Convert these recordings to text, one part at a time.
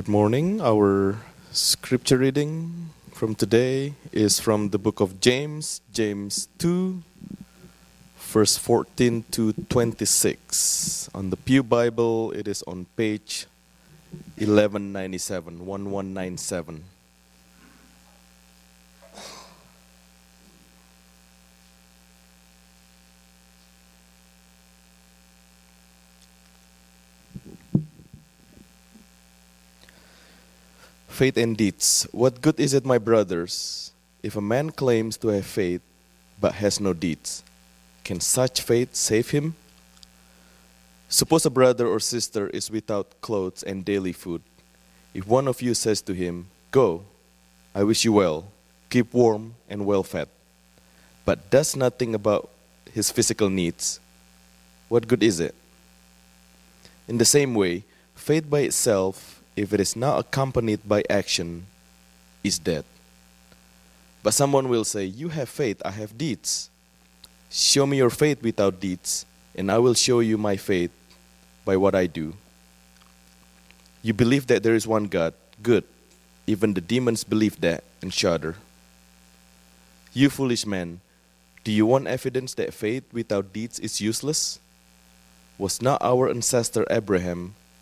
Good morning. Our scripture reading from today is from the book of James, James 2, verse 14 to 26. On the Pew Bible, it is on page 1197, 1197. Faith and deeds. What good is it, my brothers, if a man claims to have faith but has no deeds? Can such faith save him? Suppose a brother or sister is without clothes and daily food. If one of you says to him, Go, I wish you well, keep warm and well fed, but does nothing about his physical needs, what good is it? In the same way, faith by itself, if it is not accompanied by action, is dead. But someone will say, You have faith, I have deeds. Show me your faith without deeds, and I will show you my faith by what I do. You believe that there is one God. Good. Even the demons believe that and shudder. You foolish man, do you want evidence that faith without deeds is useless? Was not our ancestor Abraham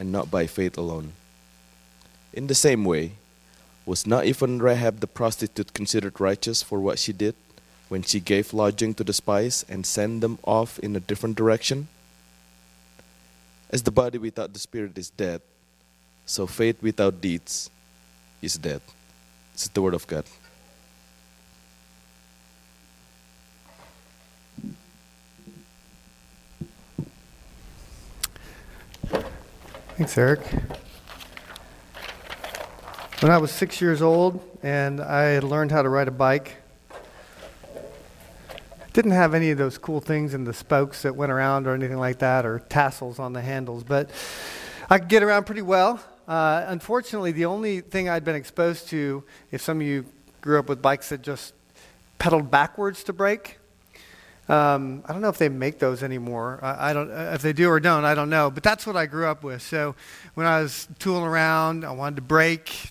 and not by faith alone. In the same way, was not even Rahab the prostitute considered righteous for what she did when she gave lodging to the spies and sent them off in a different direction? As the body without the spirit is dead, so faith without deeds is dead. This is the word of God. Thanks, Eric. When I was six years old and I had learned how to ride a bike, didn't have any of those cool things in the spokes that went around or anything like that, or tassels on the handles, but I could get around pretty well. Uh, unfortunately, the only thing I'd been exposed to, if some of you grew up with bikes that just pedaled backwards to brake, um, I don't know if they make those anymore. I, I, don't if they do or don't. I don't know. But that's what I grew up with. So when I was tooling around, I wanted to brake.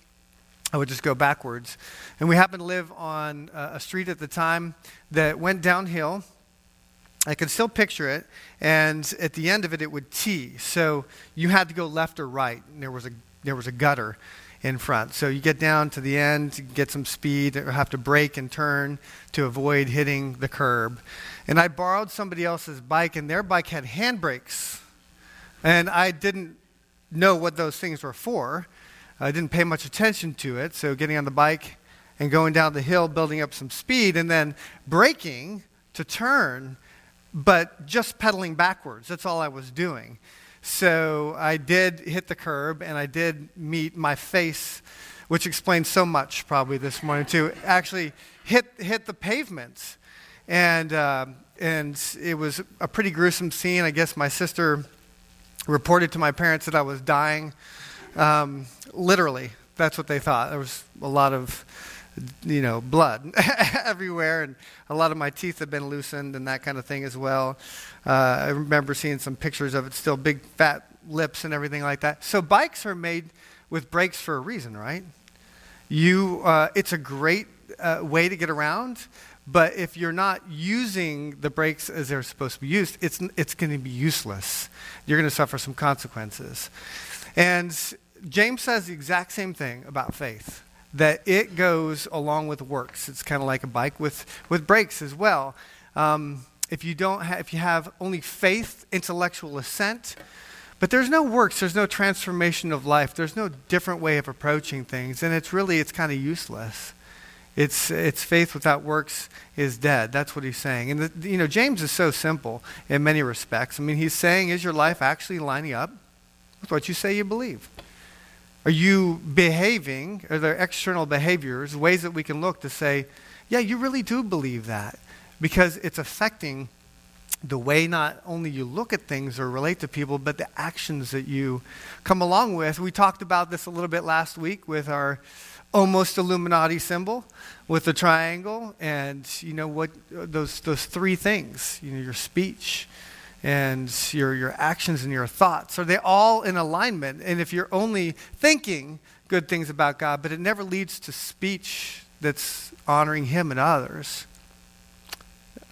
I would just go backwards. And we happened to live on uh, a street at the time that went downhill. I could still picture it, and at the end of it, it would T. So you had to go left or right, and there was a there was a gutter in front. So you get down to the end, get some speed, have to brake and turn to avoid hitting the curb. And I borrowed somebody else's bike, and their bike had handbrakes. And I didn't know what those things were for. I didn't pay much attention to it. So getting on the bike and going down the hill, building up some speed, and then braking to turn, but just pedaling backwards. That's all I was doing. So I did hit the curb and I did meet my face, which explains so much probably this morning too. Actually, hit hit the pavement, and uh, and it was a pretty gruesome scene. I guess my sister reported to my parents that I was dying. Um, literally, that's what they thought. There was a lot of you know, blood everywhere, and a lot of my teeth have been loosened and that kind of thing as well. Uh, I remember seeing some pictures of it, still big fat lips and everything like that. So bikes are made with brakes for a reason, right? You, uh, it's a great uh, way to get around, but if you're not using the brakes as they're supposed to be used, it's, it's going to be useless. You're going to suffer some consequences. And James says the exact same thing about faith that it goes along with works. It's kind of like a bike with, with brakes as well. Um, if you don't ha- if you have only faith, intellectual assent, but there's no works, there's no transformation of life, there's no different way of approaching things, and it's really it's kind of useless. It's, it's faith without works is dead. That's what he's saying. And the, you know, James is so simple in many respects. I mean, he's saying, is your life actually lining up with what you say you believe? Are you behaving? Are there external behaviors, ways that we can look to say, yeah, you really do believe that? Because it's affecting the way not only you look at things or relate to people, but the actions that you come along with. We talked about this a little bit last week with our almost Illuminati symbol with the triangle and you know what uh, those those three things, you know, your speech and your your actions and your thoughts are they all in alignment? And if you're only thinking good things about God, but it never leads to speech that's honoring him and others,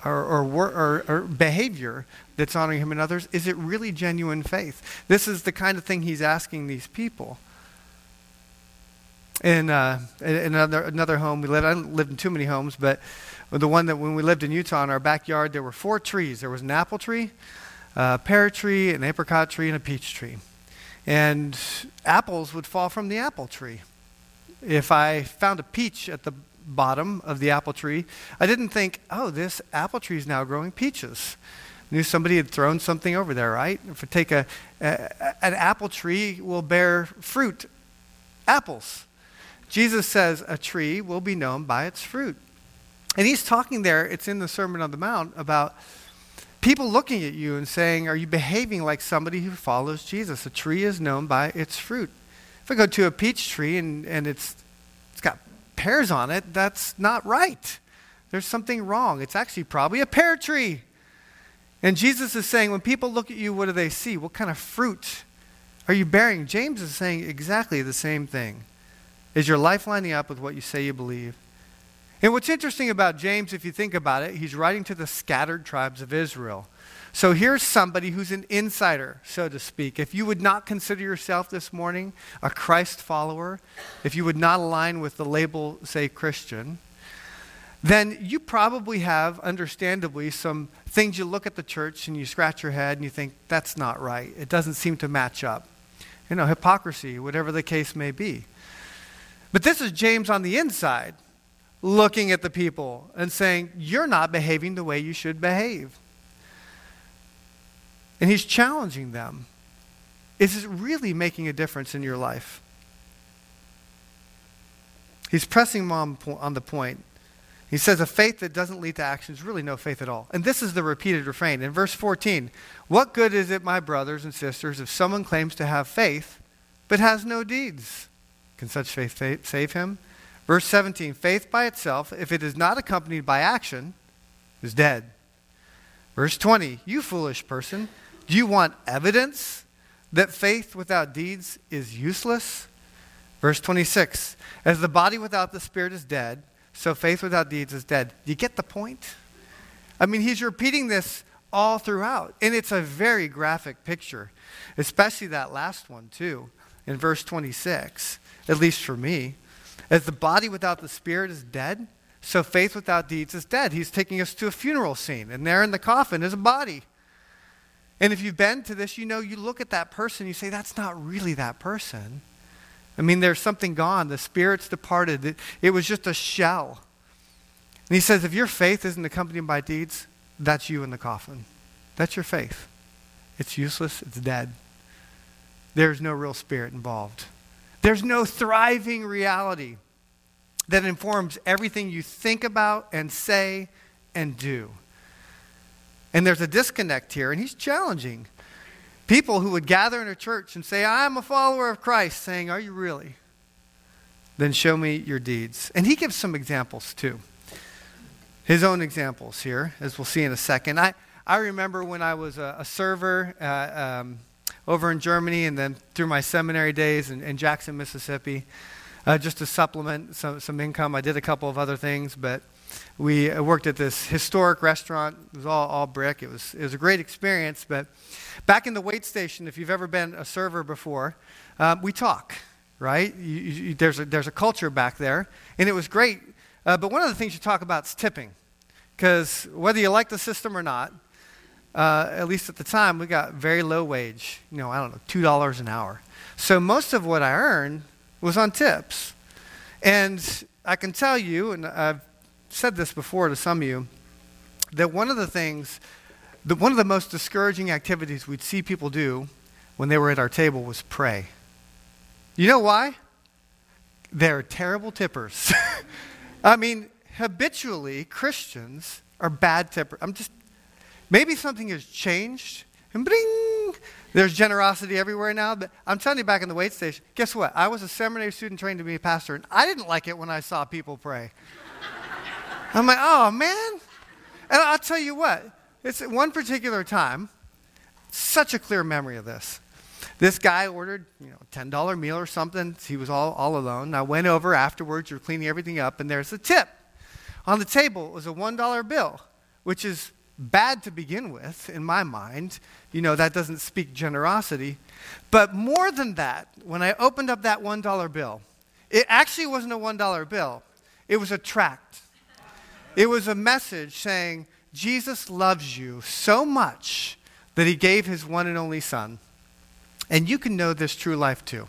or, or, or, or, behavior that's honoring him and others, is it really genuine faith? This is the kind of thing he's asking these people. In, uh, in another, another home we lived, I lived in too many homes, but the one that when we lived in Utah in our backyard, there were four trees. There was an apple tree, a pear tree, an apricot tree, and a peach tree. And apples would fall from the apple tree. If I found a peach at the bottom of the apple tree, I didn't think, oh, this apple tree is now growing peaches. I knew somebody had thrown something over there, right? If I take a, a, an apple tree will bear fruit, apples. Jesus says a tree will be known by its fruit. And he's talking there, it's in the Sermon on the Mount, about people looking at you and saying, Are you behaving like somebody who follows Jesus? A tree is known by its fruit. If I go to a peach tree and, and it's, it's got pears on it, that's not right. There's something wrong. It's actually probably a pear tree. And Jesus is saying, when people look at you, what do they see? What kind of fruit are you bearing? James is saying exactly the same thing. Is your life lining up with what you say you believe? And what's interesting about James, if you think about it, he's writing to the scattered tribes of Israel. So here's somebody who's an insider, so to speak. If you would not consider yourself this morning a Christ follower, if you would not align with the label, say, Christian, then you probably have, understandably, some things you look at the church and you scratch your head and you think, that's not right. It doesn't seem to match up. You know, hypocrisy, whatever the case may be. But this is James on the inside, looking at the people and saying, You're not behaving the way you should behave. And he's challenging them. Is it really making a difference in your life? He's pressing them on the point. He says, A faith that doesn't lead to action is really no faith at all. And this is the repeated refrain. In verse 14, what good is it, my brothers and sisters, if someone claims to have faith but has no deeds? Can such faith save him? Verse 17, faith by itself, if it is not accompanied by action, is dead. Verse 20, you foolish person, do you want evidence that faith without deeds is useless? Verse 26 As the body without the spirit is dead, so faith without deeds is dead. Do you get the point? I mean, he's repeating this all throughout, and it's a very graphic picture, especially that last one, too, in verse 26, at least for me. As the body without the spirit is dead, so faith without deeds is dead. He's taking us to a funeral scene, and there in the coffin is a body. And if you've been to this, you know you look at that person, you say, that's not really that person. I mean, there's something gone. The spirit's departed. It, it was just a shell. And he says, if your faith isn't accompanied by deeds, that's you in the coffin. That's your faith. It's useless, it's dead. There's no real spirit involved. There's no thriving reality that informs everything you think about and say and do. And there's a disconnect here, and he's challenging people who would gather in a church and say, I'm a follower of Christ, saying, Are you really? Then show me your deeds. And he gives some examples too. His own examples here, as we'll see in a second. I, I remember when I was a, a server uh, um, over in Germany and then through my seminary days in, in Jackson, Mississippi, uh, just to supplement some, some income. I did a couple of other things, but we uh, worked at this historic restaurant. It was all, all brick. It was, it was a great experience. But back in the wait station, if you've ever been a server before, um, we talk, right? You, you, there's, a, there's a culture back there, and it was great. Uh, but one of the things you talk about is tipping. Because whether you like the system or not, uh, at least at the time, we got very low wage. You know, I don't know, $2 an hour. So most of what I earned was on tips. And I can tell you, and I've said this before to some of you that one of the things, one of the most discouraging activities we'd see people do when they were at our table was pray. You know why? They're terrible tippers. I mean, habitually, Christians are bad tippers. I'm just, maybe something has changed, and bling, there's generosity everywhere now. But I'm telling you, back in the wait station, guess what? I was a seminary student trained to be a pastor, and I didn't like it when I saw people pray. I'm like, oh, man. And I'll tell you what, it's one particular time, such a clear memory of this. This guy ordered, you know, a $10 meal or something. He was all, all alone. I went over afterwards, you're cleaning everything up, and there's a tip. On the table was a $1 bill, which is bad to begin with, in my mind. You know, that doesn't speak generosity. But more than that, when I opened up that $1 bill, it actually wasn't a $1 bill, it was a tract. It was a message saying, Jesus loves you so much that he gave his one and only son. And you can know this true life too,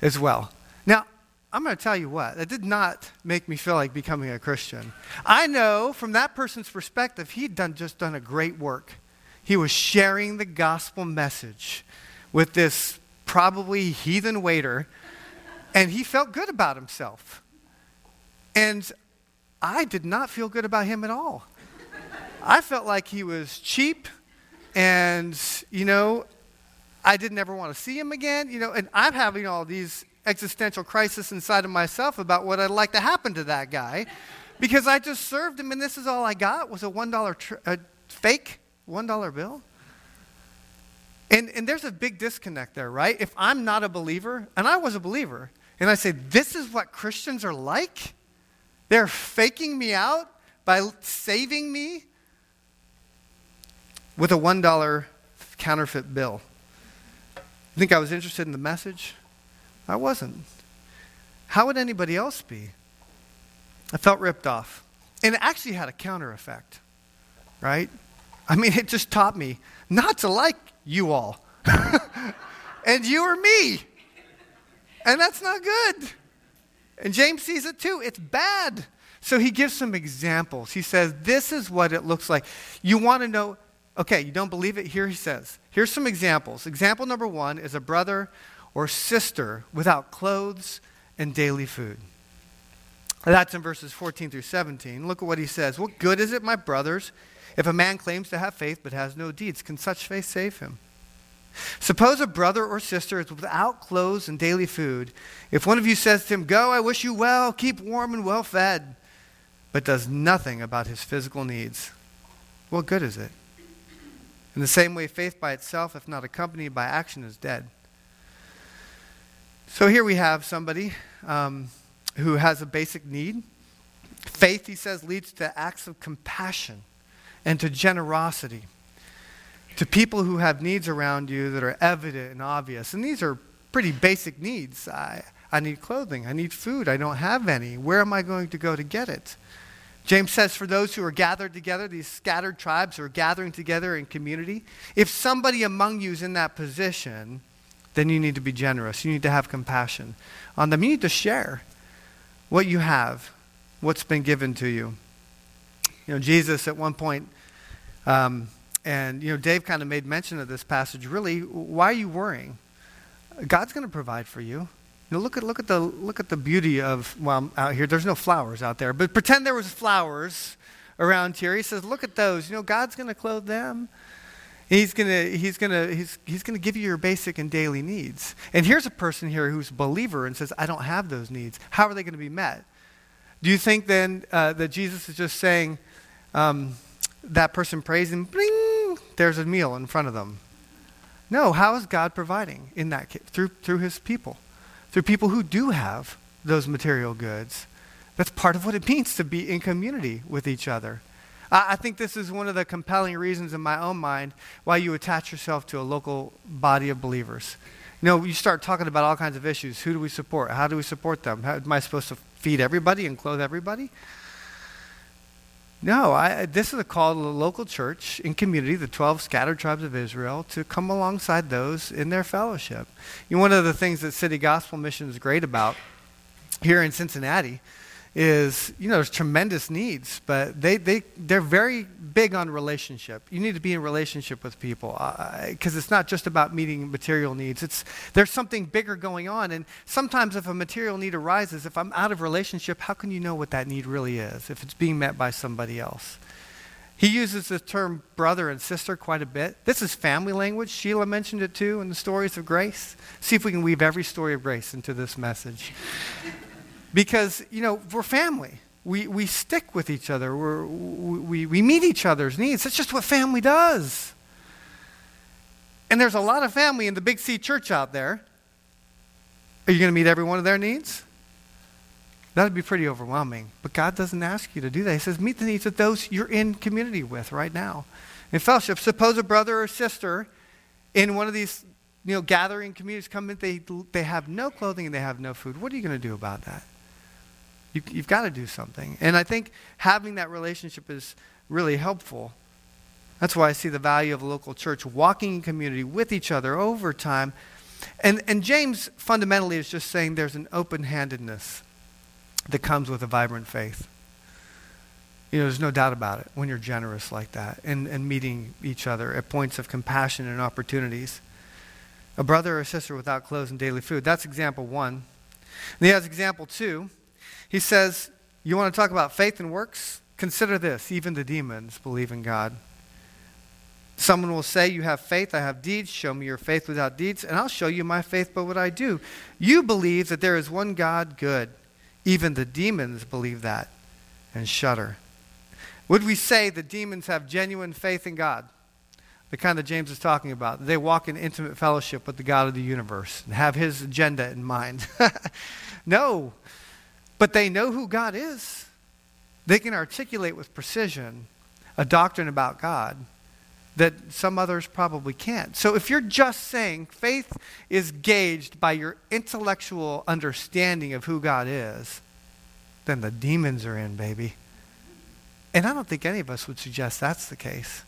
as well. Now, I'm going to tell you what, that did not make me feel like becoming a Christian. I know from that person's perspective, he'd done, just done a great work. He was sharing the gospel message with this probably heathen waiter, and he felt good about himself. And I did not feel good about him at all. I felt like he was cheap, and, you know, I didn't ever want to see him again, you know, and I'm having all these existential crisis inside of myself about what I'd like to happen to that guy because I just served him and this is all I got was a $1 tr- a fake $1 bill. And, and there's a big disconnect there, right? If I'm not a believer, and I was a believer, and I say, this is what Christians are like, they're faking me out by saving me with a $1 counterfeit bill. You think I was interested in the message? I wasn't. How would anybody else be? I felt ripped off. And it actually had a counter effect, right? I mean, it just taught me not to like you all. and you or me. And that's not good. And James sees it too. It's bad. So he gives some examples. He says, This is what it looks like. You want to know, okay, you don't believe it? Here he says, Here's some examples. Example number one is a brother or sister without clothes and daily food. That's in verses 14 through 17. Look at what he says. What good is it, my brothers, if a man claims to have faith but has no deeds? Can such faith save him? Suppose a brother or sister is without clothes and daily food. If one of you says to him, Go, I wish you well, keep warm and well fed, but does nothing about his physical needs, what good is it? In the same way, faith by itself, if not accompanied by action, is dead. So here we have somebody um, who has a basic need. Faith, he says, leads to acts of compassion and to generosity, to people who have needs around you that are evident and obvious. And these are pretty basic needs. I, I need clothing, I need food, I don't have any. Where am I going to go to get it? James says, for those who are gathered together, these scattered tribes who are gathering together in community, if somebody among you is in that position, then you need to be generous. You need to have compassion on them. You need to share what you have, what's been given to you. You know, Jesus at one point, um, and you know, Dave kind of made mention of this passage. Really, why are you worrying? God's going to provide for you. You know, look at look at the look at the beauty of well out here. There's no flowers out there, but pretend there was flowers around here. He says, look at those. You know, God's going to clothe them. He's going to he's gonna, he's, he's gonna give you your basic and daily needs. And here's a person here who's a believer and says, I don't have those needs. How are they going to be met? Do you think then uh, that Jesus is just saying, um, that person prays and bling, there's a meal in front of them? No, how is God providing in that case? Through, through his people, through people who do have those material goods. That's part of what it means to be in community with each other. I think this is one of the compelling reasons in my own mind why you attach yourself to a local body of believers. You know, you start talking about all kinds of issues. Who do we support? How do we support them? How, am I supposed to feed everybody and clothe everybody? No, I, this is a call to the local church and community, the 12 scattered tribes of Israel, to come alongside those in their fellowship. You know, one of the things that City Gospel Mission is great about here in Cincinnati is, you know, there's tremendous needs, but they, they, they're very big on relationship. You need to be in relationship with people because uh, it's not just about meeting material needs. It's, there's something bigger going on. And sometimes if a material need arises, if I'm out of relationship, how can you know what that need really is if it's being met by somebody else? He uses the term brother and sister quite a bit. This is family language. Sheila mentioned it too in the stories of grace. See if we can weave every story of grace into this message. Because, you know, we're family. We, we stick with each other. We're, we, we meet each other's needs. That's just what family does. And there's a lot of family in the Big C church out there. Are you going to meet every one of their needs? That would be pretty overwhelming. But God doesn't ask you to do that. He says, meet the needs of those you're in community with right now. In fellowship, suppose a brother or sister in one of these you know, gathering communities come in, they, they have no clothing and they have no food. What are you going to do about that? You, you've got to do something. And I think having that relationship is really helpful. That's why I see the value of a local church walking in community with each other over time. And, and James fundamentally is just saying there's an open handedness that comes with a vibrant faith. You know, there's no doubt about it when you're generous like that and, and meeting each other at points of compassion and opportunities. A brother or a sister without clothes and daily food. That's example one. And he has example two. He says, You want to talk about faith and works? Consider this even the demons believe in God. Someone will say, You have faith, I have deeds. Show me your faith without deeds, and I'll show you my faith by what I do. You believe that there is one God, good. Even the demons believe that and shudder. Would we say the demons have genuine faith in God? The kind that James is talking about. They walk in intimate fellowship with the God of the universe and have his agenda in mind. no. But they know who God is. They can articulate with precision a doctrine about God that some others probably can't. So if you're just saying faith is gauged by your intellectual understanding of who God is, then the demons are in, baby. And I don't think any of us would suggest that's the case.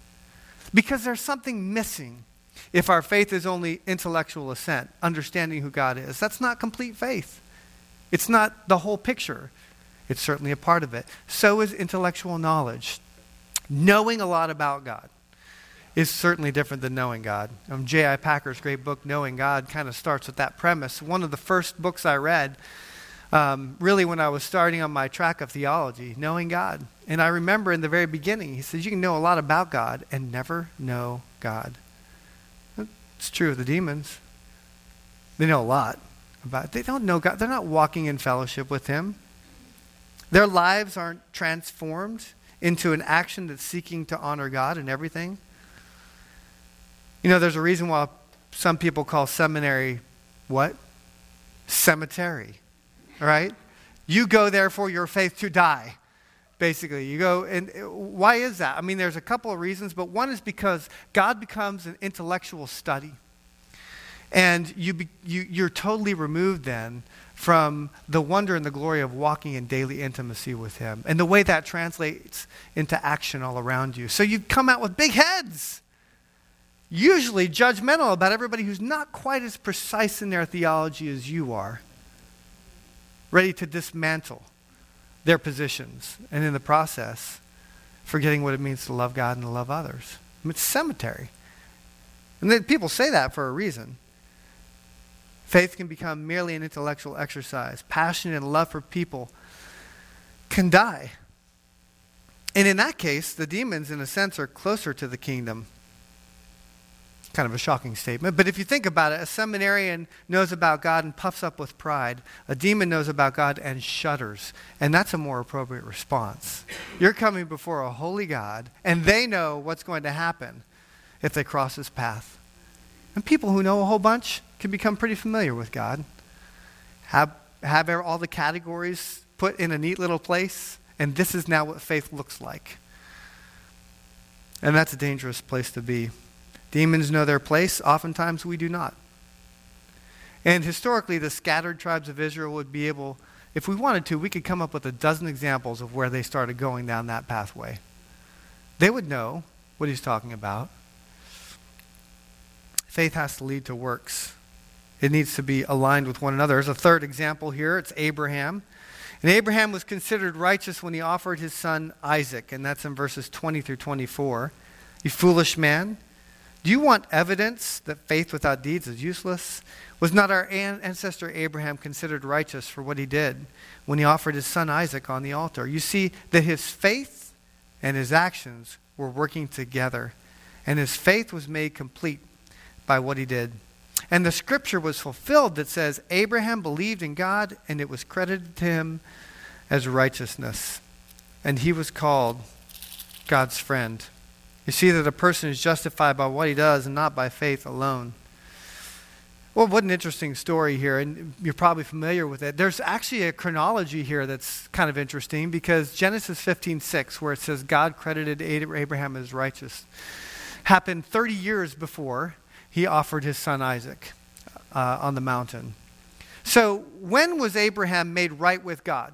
Because there's something missing if our faith is only intellectual assent, understanding who God is. That's not complete faith. It's not the whole picture. It's certainly a part of it. So is intellectual knowledge. Knowing a lot about God is certainly different than knowing God. Um, J.I. Packer's great book, Knowing God, kind of starts with that premise. One of the first books I read, um, really when I was starting on my track of theology, knowing God. And I remember in the very beginning, he says, You can know a lot about God and never know God. It's true of the demons. They know a lot about They don't know God. They're not walking in fellowship with Him. Their lives aren't transformed into an action that's seeking to honor God and everything. You know, there's a reason why some people call seminary what? Cemetery. Right? You go there for your faith to die. Basically, you go, and why is that? I mean, there's a couple of reasons, but one is because God becomes an intellectual study. And you, be, you, you're totally removed then from the wonder and the glory of walking in daily intimacy with Him and the way that translates into action all around you. So you come out with big heads usually judgmental about everybody who's not quite as precise in their theology as you are, ready to dismantle their positions, and in the process, forgetting what it means to love God and to love others. It's cemetery. And then people say that for a reason. Faith can become merely an intellectual exercise. Passion and love for people can die. And in that case, the demons, in a sense, are closer to the kingdom kind of a shocking statement. But if you think about it, a seminarian knows about God and puffs up with pride. A demon knows about God and shudders. And that's a more appropriate response. You're coming before a holy God, and they know what's going to happen if they cross his path. And people who know a whole bunch can become pretty familiar with God. Have, have all the categories put in a neat little place, and this is now what faith looks like. And that's a dangerous place to be. Demons know their place. Oftentimes we do not. And historically, the scattered tribes of Israel would be able, if we wanted to, we could come up with a dozen examples of where they started going down that pathway. They would know what he's talking about. Faith has to lead to works. It needs to be aligned with one another. There's a third example here. It's Abraham. And Abraham was considered righteous when he offered his son Isaac, and that's in verses 20 through 24. You foolish man, do you want evidence that faith without deeds is useless? Was not our ancestor Abraham considered righteous for what he did when he offered his son Isaac on the altar? You see that his faith and his actions were working together, and his faith was made complete by what he did. And the scripture was fulfilled that says, Abraham believed in God, and it was credited to him as righteousness. And he was called God's friend. You see that a person is justified by what he does and not by faith alone. Well, what an interesting story here, and you're probably familiar with it. There's actually a chronology here that's kind of interesting because Genesis 15:6, where it says God credited Abraham as righteous, happened 30 years before he offered his son Isaac uh, on the mountain. So, when was Abraham made right with God?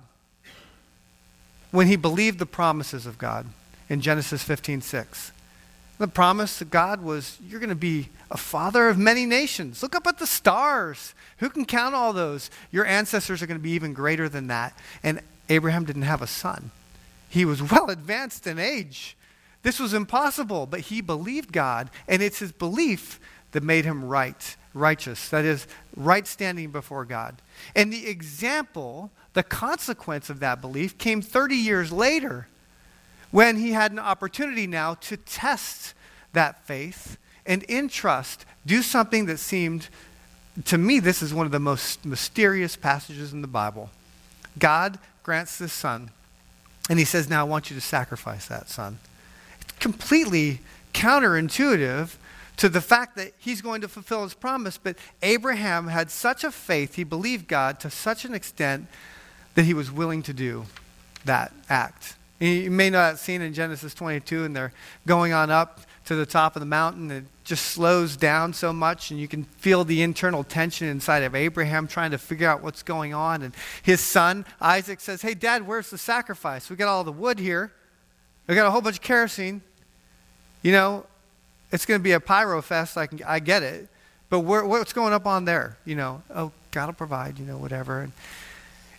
When he believed the promises of God in Genesis 15:6. The promise of God was, You're going to be a father of many nations. Look up at the stars. Who can count all those? Your ancestors are going to be even greater than that. And Abraham didn't have a son, he was well advanced in age. This was impossible, but he believed God, and it's his belief that made him right, righteous. That is, right standing before God. And the example, the consequence of that belief came 30 years later when he had an opportunity now to test that faith and in trust do something that seemed to me this is one of the most mysterious passages in the bible god grants this son and he says now i want you to sacrifice that son it's completely counterintuitive to the fact that he's going to fulfill his promise but abraham had such a faith he believed god to such an extent that he was willing to do that act you may not have seen in Genesis 22, and they're going on up to the top of the mountain. And it just slows down so much, and you can feel the internal tension inside of Abraham trying to figure out what's going on. And his son, Isaac, says, Hey, Dad, where's the sacrifice? We got all the wood here, we got a whole bunch of kerosene. You know, it's going to be a pyro fest. I, can, I get it. But what's going up on there? You know, oh, God will provide, you know, whatever. And,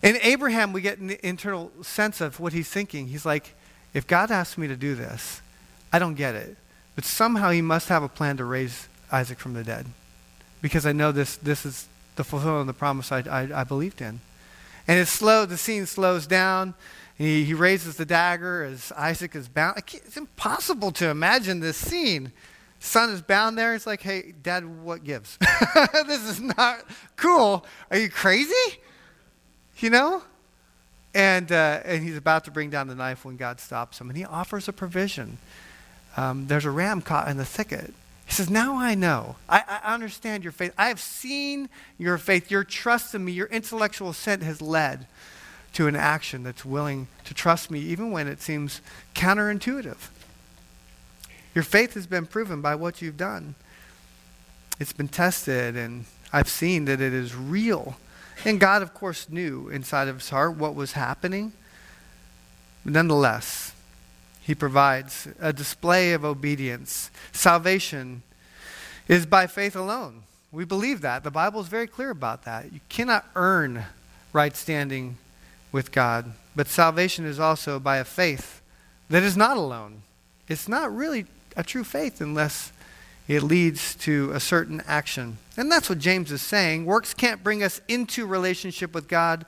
in Abraham, we get an internal sense of what he's thinking. He's like, if God asks me to do this, I don't get it. But somehow he must have a plan to raise Isaac from the dead. Because I know this, this is the fulfillment of the promise I, I, I believed in. And it's slow, the scene slows down. He, he raises the dagger as Isaac is bound. It's impossible to imagine this scene. Son is bound there. It's like, hey, dad, what gives? this is not cool. Are you crazy? you know? And, uh, and he's about to bring down the knife when God stops him. And he offers a provision. Um, there's a ram caught in the thicket. He says, Now I know. I, I understand your faith. I have seen your faith. Your trust in me, your intellectual assent has led to an action that's willing to trust me, even when it seems counterintuitive. Your faith has been proven by what you've done. It's been tested, and I've seen that it is real. And God, of course, knew inside of his heart what was happening. But nonetheless, he provides a display of obedience. Salvation is by faith alone. We believe that. The Bible is very clear about that. You cannot earn right standing with God. But salvation is also by a faith that is not alone. It's not really a true faith unless it leads to a certain action. And that's what James is saying. Works can't bring us into relationship with God,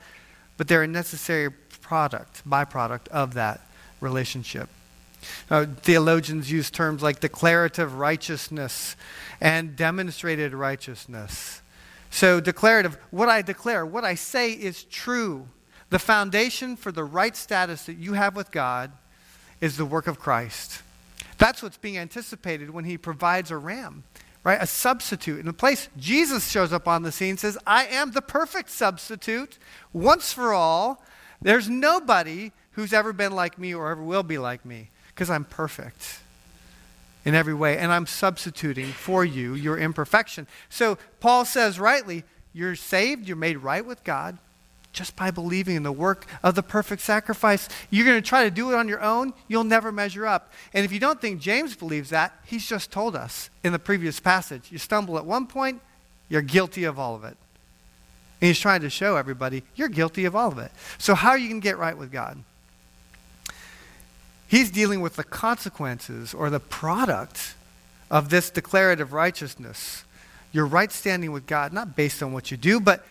but they're a necessary product, byproduct of that relationship. Uh, theologians use terms like declarative righteousness and demonstrated righteousness. So, declarative, what I declare, what I say is true. The foundation for the right status that you have with God is the work of Christ. That's what's being anticipated when he provides a ram, right? A substitute. In the place Jesus shows up on the scene says, I am the perfect substitute once for all. There's nobody who's ever been like me or ever will be like me because I'm perfect in every way and I'm substituting for you your imperfection. So Paul says rightly, you're saved, you're made right with God just by believing in the work of the perfect sacrifice. You're going to try to do it on your own, you'll never measure up. And if you don't think James believes that, he's just told us in the previous passage. You stumble at one point, you're guilty of all of it. And he's trying to show everybody, you're guilty of all of it. So, how are you going to get right with God? He's dealing with the consequences or the product of this declarative righteousness. Your right standing with God, not based on what you do, but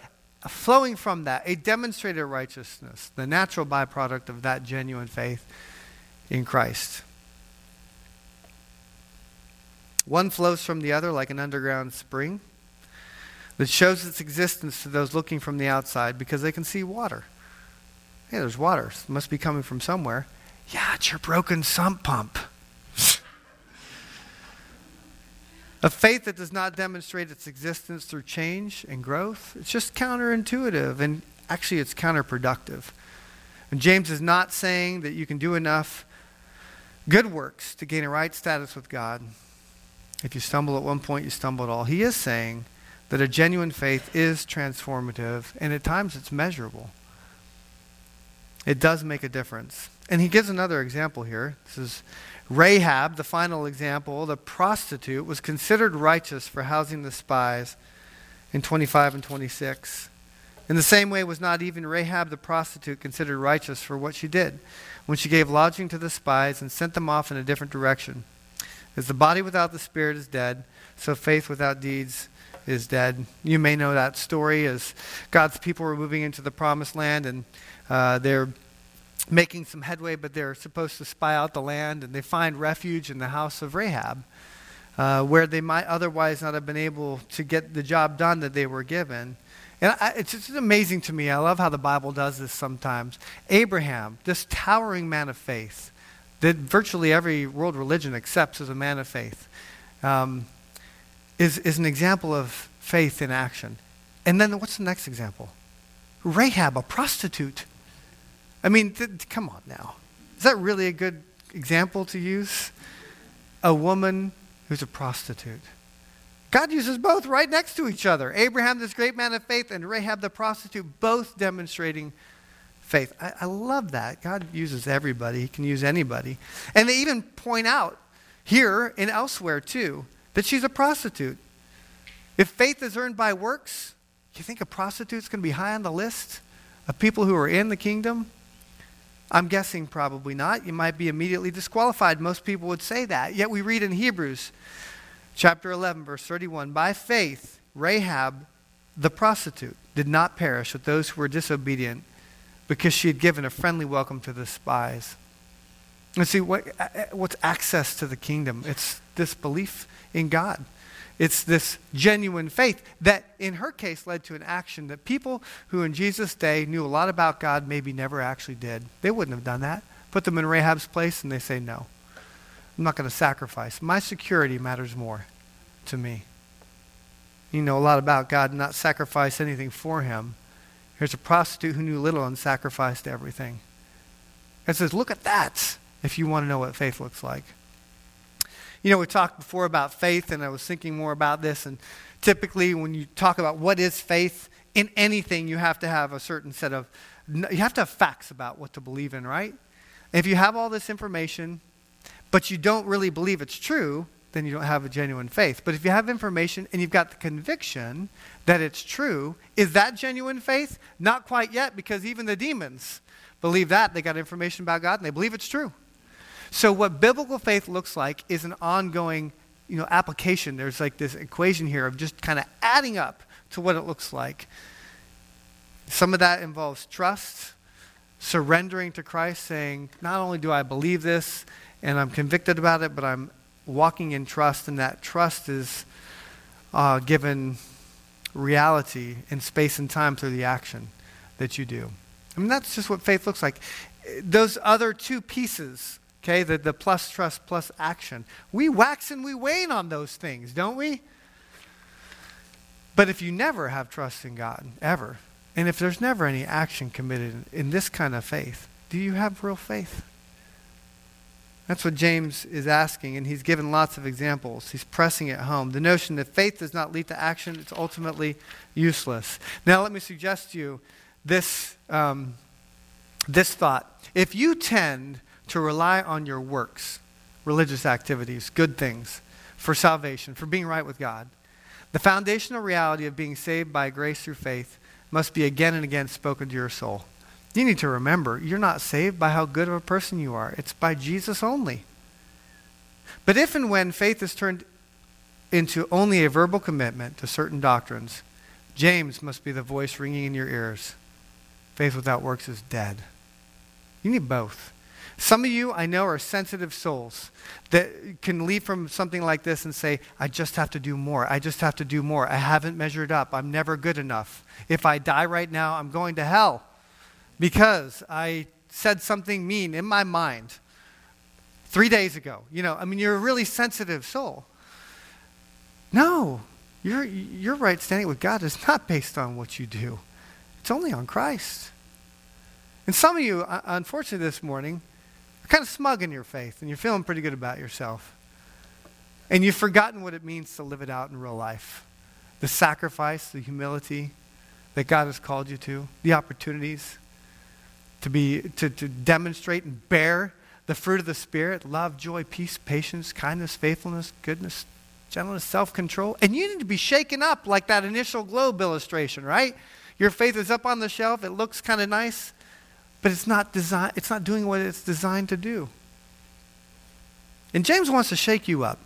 flowing from that, a demonstrated righteousness, the natural byproduct of that genuine faith in Christ. One flows from the other like an underground spring that shows its existence to those looking from the outside because they can see water. Hey, there's water. It must be coming from somewhere. Yeah, it's your broken sump pump. A faith that does not demonstrate its existence through change and growth, it's just counterintuitive and actually it's counterproductive. And James is not saying that you can do enough good works to gain a right status with God. If you stumble at one point, you stumble at all. He is saying that a genuine faith is transformative, and at times it's measurable. It does make a difference. And he gives another example here. This is Rahab, the final example, the prostitute, was considered righteous for housing the spies in 25 and 26. In the same way, was not even Rahab the prostitute considered righteous for what she did when she gave lodging to the spies and sent them off in a different direction? As the body without the spirit is dead, so faith without deeds is dead. You may know that story as God's people were moving into the promised land and uh, they're making some headway, but they're supposed to spy out the land, and they find refuge in the house of Rahab, uh, where they might otherwise not have been able to get the job done that they were given. And I, it's just amazing to me. I love how the Bible does this sometimes. Abraham, this towering man of faith, that virtually every world religion accepts as a man of faith, um, is, is an example of faith in action. And then what's the next example? Rahab, a prostitute. I mean, th- come on now. Is that really a good example to use? A woman who's a prostitute. God uses both right next to each other. Abraham, this great man of faith, and Rahab, the prostitute, both demonstrating faith. I, I love that. God uses everybody, He can use anybody. And they even point out here and elsewhere, too, that she's a prostitute. If faith is earned by works, you think a prostitute's going to be high on the list of people who are in the kingdom? I'm guessing probably not. You might be immediately disqualified. Most people would say that. Yet we read in Hebrews chapter 11, verse 31 By faith, Rahab, the prostitute, did not perish with those who were disobedient because she had given a friendly welcome to the spies. And see, what, uh, uh, what's access to the kingdom? It's this belief in God. It's this genuine faith that, in her case, led to an action that people who in Jesus' day knew a lot about God maybe never actually did. They wouldn't have done that. Put them in Rahab's place, and they say, No, I'm not going to sacrifice. My security matters more to me. You know a lot about God, and not sacrifice anything for him. Here's a prostitute who knew little and sacrificed everything. It says, Look at that if you want to know what faith looks like. You know, we talked before about faith, and I was thinking more about this. And typically, when you talk about what is faith in anything, you have to have a certain set of, you have to have facts about what to believe in, right? if you have all this information, but you don't really believe it's true, then you don't have a genuine faith. But if you have information and you've got the conviction that it's true, is that genuine faith? Not quite yet, because even the demons believe that. They got information about God and they believe it's true. So, what biblical faith looks like is an ongoing you know, application. There's like this equation here of just kind of adding up to what it looks like. Some of that involves trust, surrendering to Christ, saying, Not only do I believe this and I'm convicted about it, but I'm walking in trust, and that trust is uh, given reality in space and time through the action that you do. I mean, that's just what faith looks like. Those other two pieces Okay, the, the plus trust plus action. We wax and we wane on those things, don't we? But if you never have trust in God, ever, and if there's never any action committed in this kind of faith, do you have real faith? That's what James is asking, and he's given lots of examples. He's pressing it home. The notion that faith does not lead to action, it's ultimately useless. Now, let me suggest to you this, um, this thought. If you tend to rely on your works, religious activities, good things, for salvation, for being right with God. The foundational reality of being saved by grace through faith must be again and again spoken to your soul. You need to remember you're not saved by how good of a person you are, it's by Jesus only. But if and when faith is turned into only a verbal commitment to certain doctrines, James must be the voice ringing in your ears. Faith without works is dead. You need both. Some of you I know are sensitive souls that can leave from something like this and say, I just have to do more. I just have to do more. I haven't measured up. I'm never good enough. If I die right now, I'm going to hell because I said something mean in my mind three days ago. You know, I mean, you're a really sensitive soul. No, your, your right standing with God is not based on what you do, it's only on Christ. And some of you, uh, unfortunately, this morning, kind of smug in your faith and you're feeling pretty good about yourself. And you've forgotten what it means to live it out in real life the sacrifice, the humility that God has called you to, the opportunities to, be, to, to demonstrate and bear the fruit of the Spirit love, joy, peace, patience, kindness, faithfulness, goodness, gentleness, self control. And you need to be shaken up like that initial globe illustration, right? Your faith is up on the shelf, it looks kind of nice, but it's not, design, it's not doing what it's designed to do. And James wants to shake you up.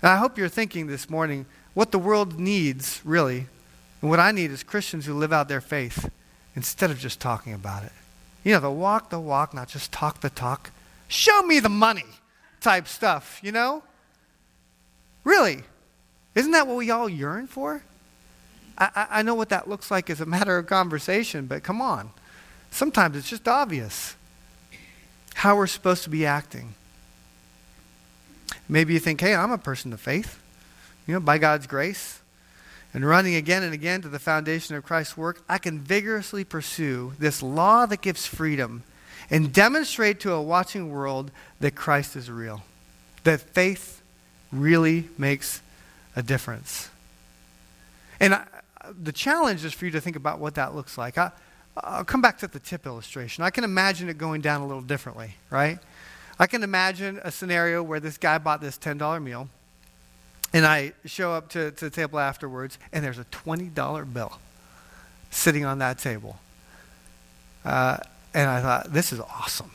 And I hope you're thinking this morning what the world needs, really, and what I need is Christians who live out their faith instead of just talking about it. You know, the walk the walk, not just talk the talk. Show me the money type stuff, you know? Really? Isn't that what we all yearn for? I, I, I know what that looks like as a matter of conversation, but come on. Sometimes it's just obvious how we're supposed to be acting. Maybe you think, hey, I'm a person of faith, you know, by God's grace. And running again and again to the foundation of Christ's work, I can vigorously pursue this law that gives freedom and demonstrate to a watching world that Christ is real, that faith really makes a difference. And I, the challenge is for you to think about what that looks like. I, I'll come back to the tip illustration. I can imagine it going down a little differently, right? I can imagine a scenario where this guy bought this $10 meal and I show up to, to the table afterwards, and there's a $20 bill sitting on that table. Uh, and I thought, this is awesome.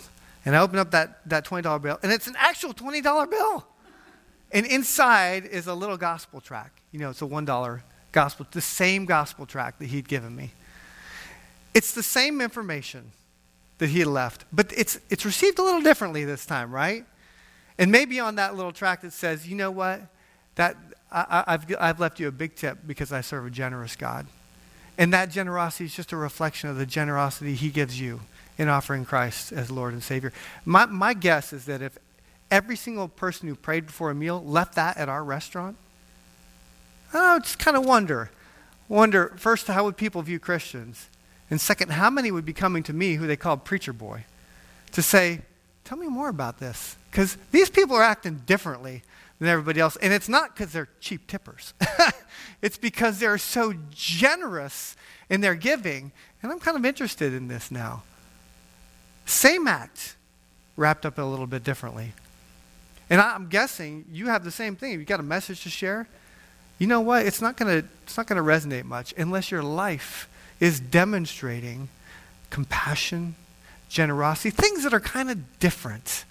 And I open up that, that $20 bill, and it's an actual $20 bill. And inside is a little gospel track. You know, it's a $1 gospel, the same gospel track that he'd given me. It's the same information that he left, but it's, it's received a little differently this time, right? And maybe on that little track that says, you know what? That, I, I've, I've left you a big tip because I serve a generous God. And that generosity is just a reflection of the generosity He gives you in offering Christ as Lord and Savior. My, my guess is that if every single person who prayed before a meal left that at our restaurant, I just kind of wonder. Wonder, first, how would people view Christians? And second, how many would be coming to me, who they called preacher boy, to say, Tell me more about this? Because these people are acting differently than everybody else. And it's not because they're cheap tippers, it's because they're so generous in their giving. And I'm kind of interested in this now. Same act, wrapped up a little bit differently. And I'm guessing you have the same thing. You've got a message to share, you know what? It's not going to it's not going to resonate much unless your life is demonstrating compassion, generosity, things that are kind of different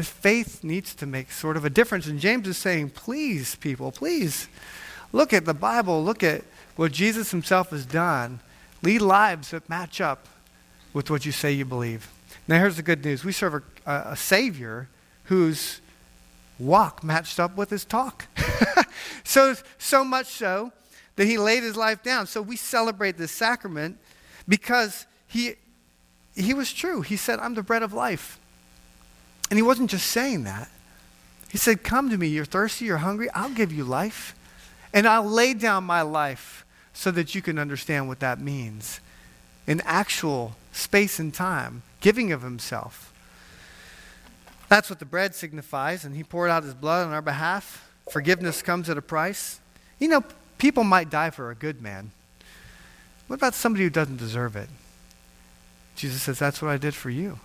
his faith needs to make sort of a difference. And James is saying, please, people, please look at the Bible, look at what Jesus himself has done. Lead lives that match up with what you say you believe. Now, here's the good news we serve a, a, Savior whose walk matched up with his talk. so, so much so that he laid his life down. So we celebrate this sacrament because he, he was true. He said, I'm the bread of life. And he wasn't just saying that. He said, Come to me. You're thirsty, you're hungry. I'll give you life. And I'll lay down my life so that you can understand what that means in actual space and time, giving of himself. That's what the bread signifies. And he poured out his blood on our behalf. Forgiveness comes at a price. You know, people might die for a good man. What about somebody who doesn't deserve it? Jesus says, That's what I did for you.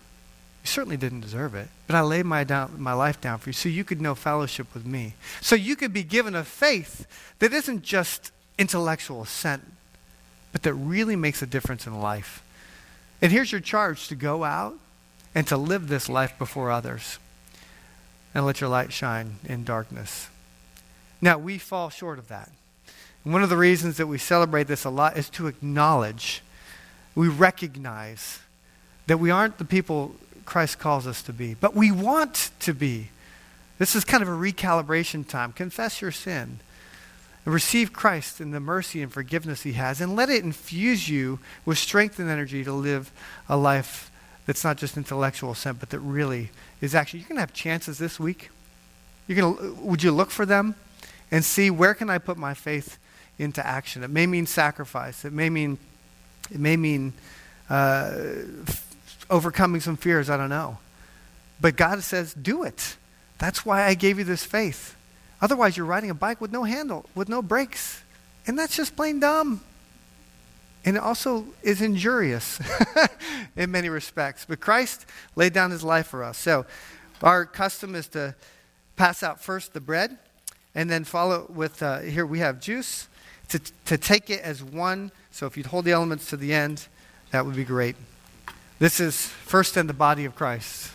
You certainly didn't deserve it, but I laid my, down, my life down for you so you could know fellowship with me. So you could be given a faith that isn't just intellectual assent, but that really makes a difference in life. And here's your charge to go out and to live this life before others and let your light shine in darkness. Now, we fall short of that. And one of the reasons that we celebrate this a lot is to acknowledge, we recognize that we aren't the people Christ calls us to be, but we want to be. This is kind of a recalibration time. Confess your sin. And receive Christ and the mercy and forgiveness he has, and let it infuse you with strength and energy to live a life that's not just intellectual assent, but that really is actually, you're going to have chances this week. You're going to, would you look for them and see where can I put my faith into action? It may mean sacrifice. It may mean, it may mean uh, overcoming some fears. I don't know. But God says, do it. That's why I gave you this faith. Otherwise, you're riding a bike with no handle, with no brakes. And that's just plain dumb. And it also is injurious in many respects. But Christ laid down his life for us. So our custom is to pass out first the bread and then follow with uh, here we have juice to, to take it as one. So if you'd hold the elements to the end, that would be great. This is first in the body of Christ.